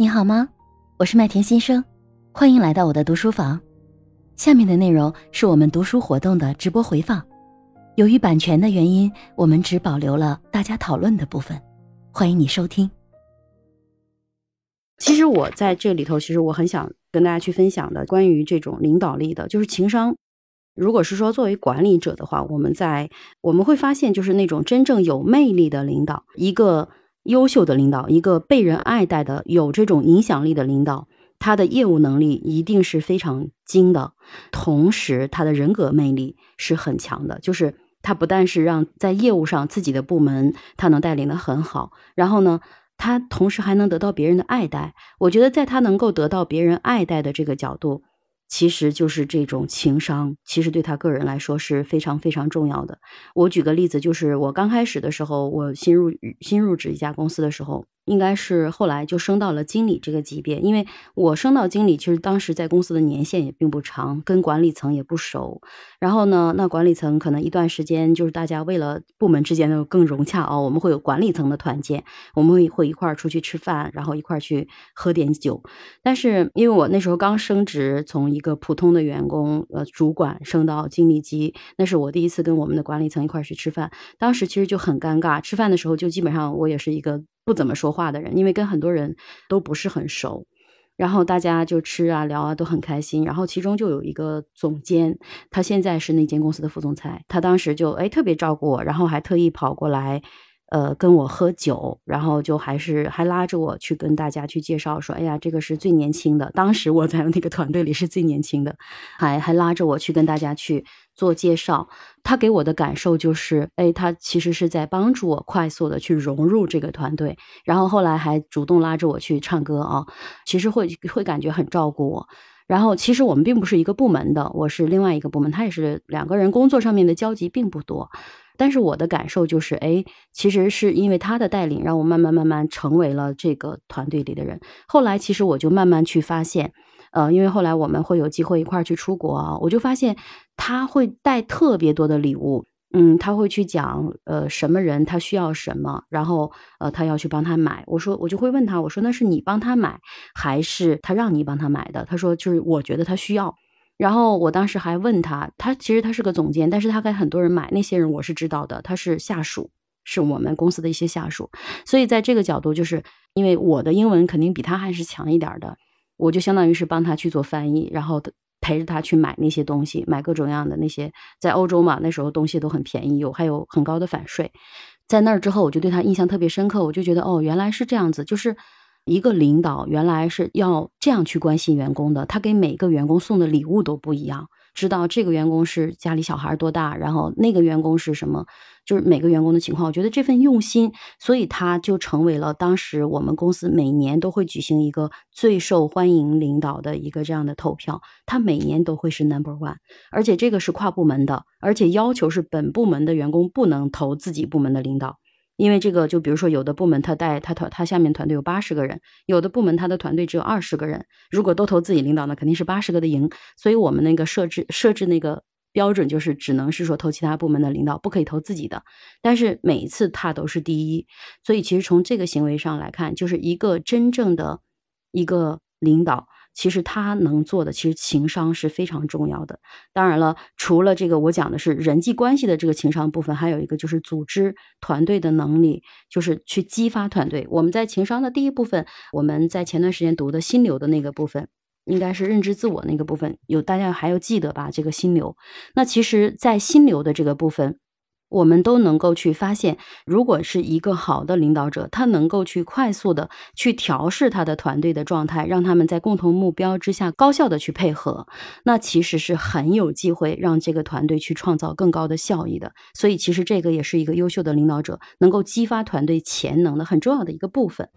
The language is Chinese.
你好吗？我是麦田新生，欢迎来到我的读书房。下面的内容是我们读书活动的直播回放，由于版权的原因，我们只保留了大家讨论的部分。欢迎你收听。其实我在这里头，其实我很想跟大家去分享的，关于这种领导力的，就是情商。如果是说作为管理者的话，我们在我们会发现，就是那种真正有魅力的领导，一个。优秀的领导，一个被人爱戴的、有这种影响力的领导，他的业务能力一定是非常精的，同时他的人格魅力是很强的。就是他不但是让在业务上自己的部门他能带领的很好，然后呢，他同时还能得到别人的爱戴。我觉得在他能够得到别人爱戴的这个角度。其实就是这种情商，其实对他个人来说是非常非常重要的。我举个例子，就是我刚开始的时候，我新入新入职一家公司的时候。应该是后来就升到了经理这个级别，因为我升到经理，其实当时在公司的年限也并不长，跟管理层也不熟。然后呢，那管理层可能一段时间就是大家为了部门之间的更融洽哦，我们会有管理层的团建，我们会会一块儿出去吃饭，然后一块儿去喝点酒。但是因为我那时候刚升职，从一个普通的员工呃主管升到经理级，那是我第一次跟我们的管理层一块儿去吃饭，当时其实就很尴尬。吃饭的时候就基本上我也是一个。不怎么说话的人，因为跟很多人都不是很熟，然后大家就吃啊聊啊都很开心。然后其中就有一个总监，他现在是那间公司的副总裁，他当时就哎特别照顾我，然后还特意跑过来。呃，跟我喝酒，然后就还是还拉着我去跟大家去介绍说，哎呀，这个是最年轻的，当时我在那个团队里是最年轻的，还还拉着我去跟大家去做介绍。他给我的感受就是，哎，他其实是在帮助我快速的去融入这个团队。然后后来还主动拉着我去唱歌啊，其实会会感觉很照顾我。然后其实我们并不是一个部门的，我是另外一个部门，他也是两个人工作上面的交集并不多。但是我的感受就是，哎，其实是因为他的带领，让我慢慢慢慢成为了这个团队里的人。后来其实我就慢慢去发现，呃，因为后来我们会有机会一块儿去出国啊，我就发现他会带特别多的礼物，嗯，他会去讲，呃，什么人他需要什么，然后呃，他要去帮他买。我说，我就会问他，我说那是你帮他买，还是他让你帮他买的？他说，就是我觉得他需要。然后我当时还问他，他其实他是个总监，但是他给很多人买，那些人我是知道的，他是下属，是我们公司的一些下属，所以在这个角度，就是因为我的英文肯定比他还是强一点的，我就相当于是帮他去做翻译，然后陪着他去买那些东西，买各种各样的那些，在欧洲嘛，那时候东西都很便宜，有还有很高的返税，在那儿之后，我就对他印象特别深刻，我就觉得哦，原来是这样子，就是。一个领导原来是要这样去关心员工的，他给每个员工送的礼物都不一样，知道这个员工是家里小孩多大，然后那个员工是什么，就是每个员工的情况。我觉得这份用心，所以他就成为了当时我们公司每年都会举行一个最受欢迎领导的一个这样的投票，他每年都会是 number one，而且这个是跨部门的，而且要求是本部门的员工不能投自己部门的领导。因为这个，就比如说，有的部门他带他团，他下面团队有八十个人；有的部门他的团队只有二十个人。如果都投自己领导呢，肯定是八十个的赢。所以我们那个设置设置那个标准，就是只能是说投其他部门的领导，不可以投自己的。但是每一次他都是第一，所以其实从这个行为上来看，就是一个真正的一个领导。其实他能做的，其实情商是非常重要的。当然了，除了这个，我讲的是人际关系的这个情商部分，还有一个就是组织团队的能力，就是去激发团队。我们在情商的第一部分，我们在前段时间读的心流的那个部分，应该是认知自我那个部分，有大家还要记得吧？这个心流。那其实，在心流的这个部分。我们都能够去发现，如果是一个好的领导者，他能够去快速的去调试他的团队的状态，让他们在共同目标之下高效的去配合，那其实是很有机会让这个团队去创造更高的效益的。所以，其实这个也是一个优秀的领导者能够激发团队潜能的很重要的一个部分。